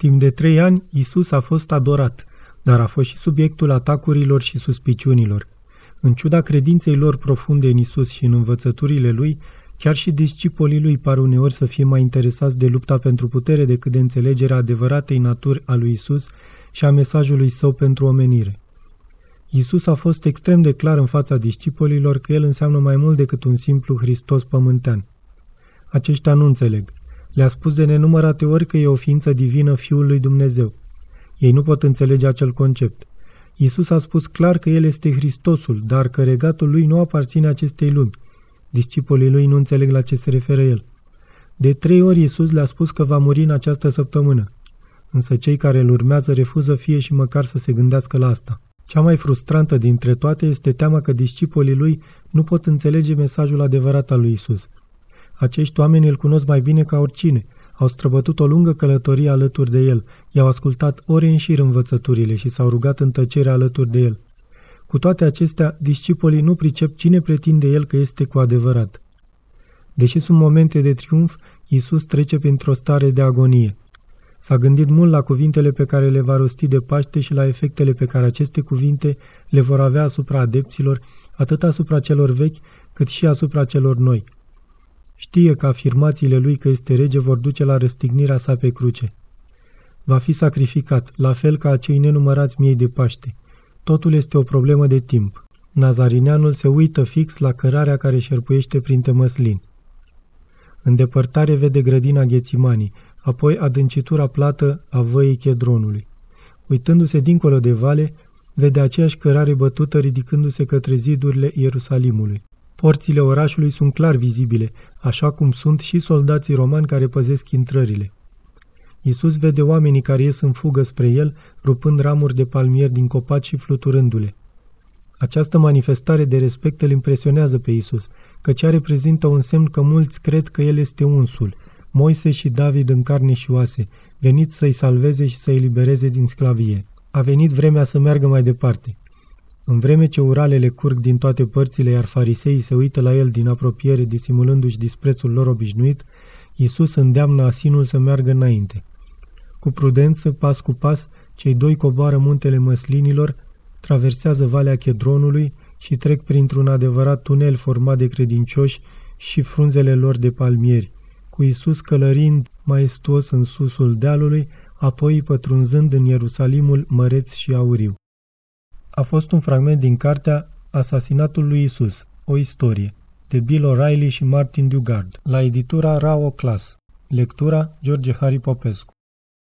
Timp de trei ani, Isus a fost adorat, dar a fost și subiectul atacurilor și suspiciunilor. În ciuda credinței lor profunde în Isus și în învățăturile lui, chiar și discipolii lui par uneori să fie mai interesați de lupta pentru putere decât de înțelegerea adevăratei naturi a lui Isus și a mesajului său pentru omenire. Isus a fost extrem de clar în fața discipolilor că el înseamnă mai mult decât un simplu Hristos pământean. Aceștia nu înțeleg. Le-a spus de nenumărate ori că e o ființă divină Fiul lui Dumnezeu. Ei nu pot înțelege acel concept. Isus a spus clar că El este Hristosul, dar că regatul Lui nu aparține acestei lumi. Discipolii Lui nu înțeleg la ce se referă El. De trei ori Isus le-a spus că va muri în această săptămână. Însă cei care îl urmează refuză fie și măcar să se gândească la asta. Cea mai frustrantă dintre toate este teama că discipolii lui nu pot înțelege mesajul adevărat al lui Isus. Acești oameni îl cunosc mai bine ca oricine, au străbătut o lungă călătorie alături de el, i-au ascultat ore în șir învățăturile și s-au rugat în tăcere alături de el. Cu toate acestea, discipolii nu pricep cine pretinde el că este cu adevărat. Deși sunt momente de triumf, Isus trece printr-o stare de agonie. S-a gândit mult la cuvintele pe care le va rosti de Paște și la efectele pe care aceste cuvinte le vor avea asupra adepților, atât asupra celor vechi, cât și asupra celor noi. Știe că afirmațiile lui că este rege vor duce la răstignirea sa pe cruce. Va fi sacrificat, la fel ca acei nenumărați miei de Paște. Totul este o problemă de timp. Nazarineanul se uită fix la cărarea care șerpuiește prin măslin. În depărtare vede grădina Ghețimanii, apoi adâncitura plată a văii Chedronului. Uitându-se dincolo de vale, vede aceeași cărare bătută ridicându-se către zidurile Ierusalimului. Porțile orașului sunt clar vizibile, așa cum sunt și soldații romani care păzesc intrările. Iisus vede oamenii care ies în fugă spre el, rupând ramuri de palmier din copaci și fluturându-le. Această manifestare de respect îl impresionează pe Isus, căci reprezintă un semn că mulți cred că el este unsul, Moise și David în carne și oase, venit să-i salveze și să-i libereze din sclavie. A venit vremea să meargă mai departe. În vreme ce uralele curg din toate părțile, iar fariseii se uită la el din apropiere, disimulându-și disprețul lor obișnuit, Iisus îndeamnă asinul să meargă înainte. Cu prudență, pas cu pas, cei doi coboară muntele măslinilor, traversează Valea Chedronului și trec printr-un adevărat tunel format de credincioși și frunzele lor de palmieri, cu Isus călărind maestuos în susul dealului, apoi pătrunzând în Ierusalimul măreț și auriu. A fost un fragment din cartea Asasinatul lui Isus, o istorie, de Bill O'Reilly și Martin Dugard, la editura Rao Class. Lectura George Harry Popescu.